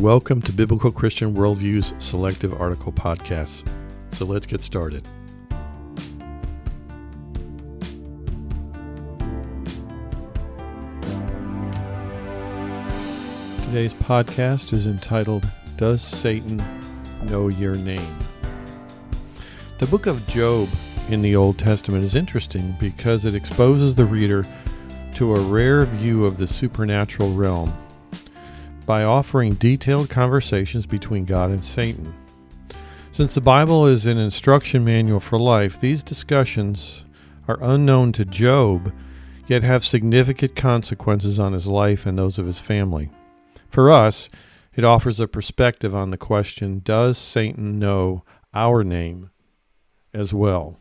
Welcome to Biblical Christian Worldview's Selective Article Podcasts. So let's get started. Today's podcast is entitled Does Satan Know Your Name? The book of Job in the Old Testament is interesting because it exposes the reader to a rare view of the supernatural realm by offering detailed conversations between God and Satan. Since the Bible is an instruction manual for life, these discussions are unknown to Job, yet have significant consequences on his life and those of his family. For us, it offers a perspective on the question Does Satan know our name as well?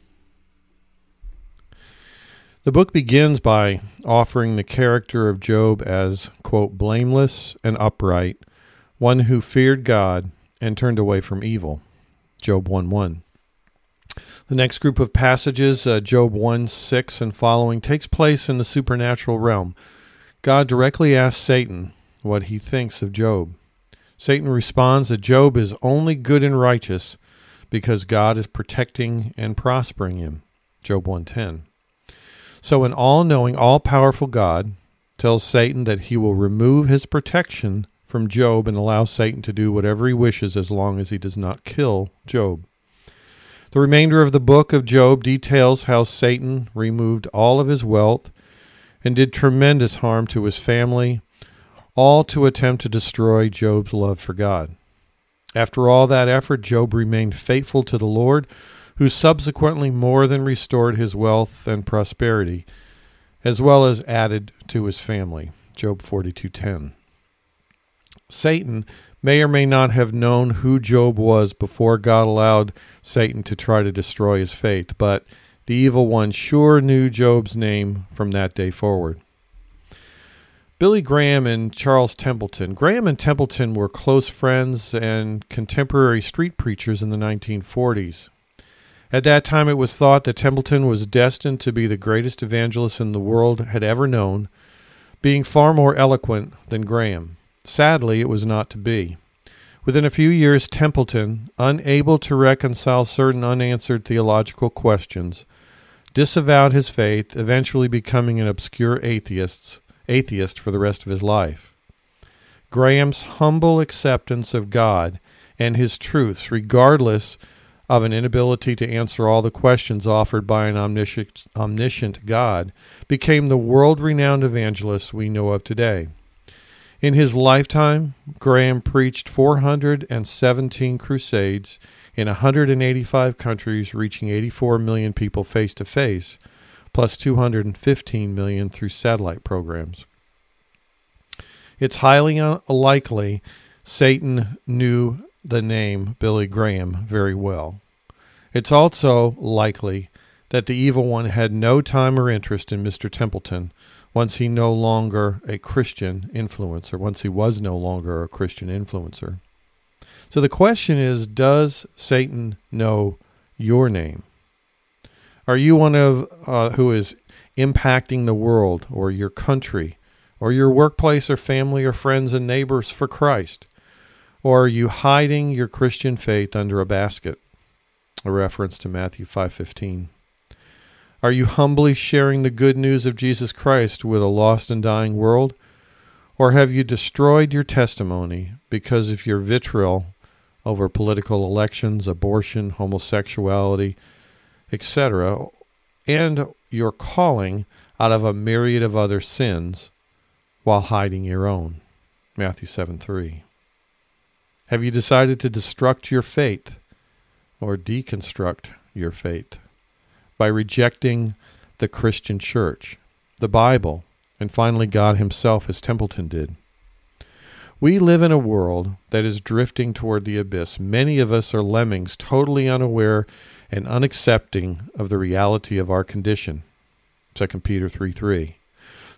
The book begins by offering the character of Job as, quote, blameless and upright, one who feared God and turned away from evil. Job 1 1. The next group of passages, uh, Job 1 6 and following, takes place in the supernatural realm. God directly asks Satan what he thinks of Job. Satan responds that Job is only good and righteous because God is protecting and prospering him. Job 110. So, an all knowing, all powerful God tells Satan that he will remove his protection from Job and allow Satan to do whatever he wishes as long as he does not kill Job. The remainder of the book of Job details how Satan removed all of his wealth and did tremendous harm to his family, all to attempt to destroy Job's love for God. After all that effort, Job remained faithful to the Lord who subsequently more than restored his wealth and prosperity, as well as added to his family. Job 42:10. Satan may or may not have known who Job was before God allowed Satan to try to destroy his faith, but the evil one sure knew Job's name from that day forward. Billy Graham and Charles Templeton. Graham and Templeton were close friends and contemporary street preachers in the 1940s. At that time, it was thought that Templeton was destined to be the greatest evangelist in the world had ever known, being far more eloquent than Graham. Sadly, it was not to be. Within a few years, Templeton, unable to reconcile certain unanswered theological questions, disavowed his faith, eventually becoming an obscure atheist, atheist for the rest of his life. Graham's humble acceptance of God and his truths, regardless of an inability to answer all the questions offered by an omniscient, omniscient God, became the world renowned evangelist we know of today. In his lifetime, Graham preached 417 crusades in 185 countries, reaching 84 million people face to face, plus 215 million through satellite programs. It's highly unlikely Satan knew the name Billy Graham very well. It's also likely that the evil one had no time or interest in Mr. Templeton once he no longer a Christian influencer, once he was no longer a Christian influencer. So the question is does Satan know your name? Are you one of uh, who is impacting the world or your country or your workplace or family or friends and neighbors for Christ? Or are you hiding your Christian faith under a basket? A reference to Matthew 5:15. Are you humbly sharing the good news of Jesus Christ with a lost and dying world? Or have you destroyed your testimony because of your vitriol over political elections, abortion, homosexuality, etc., and your calling out of a myriad of other sins while hiding your own? Matthew 7 3. Have you decided to destruct your faith or deconstruct your fate by rejecting the Christian church, the Bible, and finally God Himself, as Templeton did? We live in a world that is drifting toward the abyss. Many of us are lemmings, totally unaware and unaccepting of the reality of our condition. 2 Peter 3 3.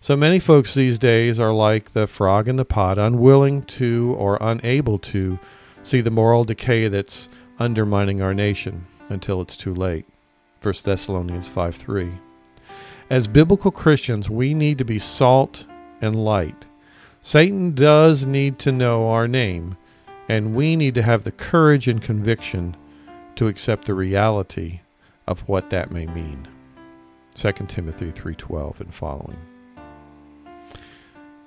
So many folks these days are like the frog in the pot, unwilling to or unable to see the moral decay that's undermining our nation until it's too late. 1 Thessalonians 5 3. As biblical Christians, we need to be salt and light. Satan does need to know our name And we need to have the courage and conviction to accept the reality of what that may mean. 2 Timothy 3:12 and following.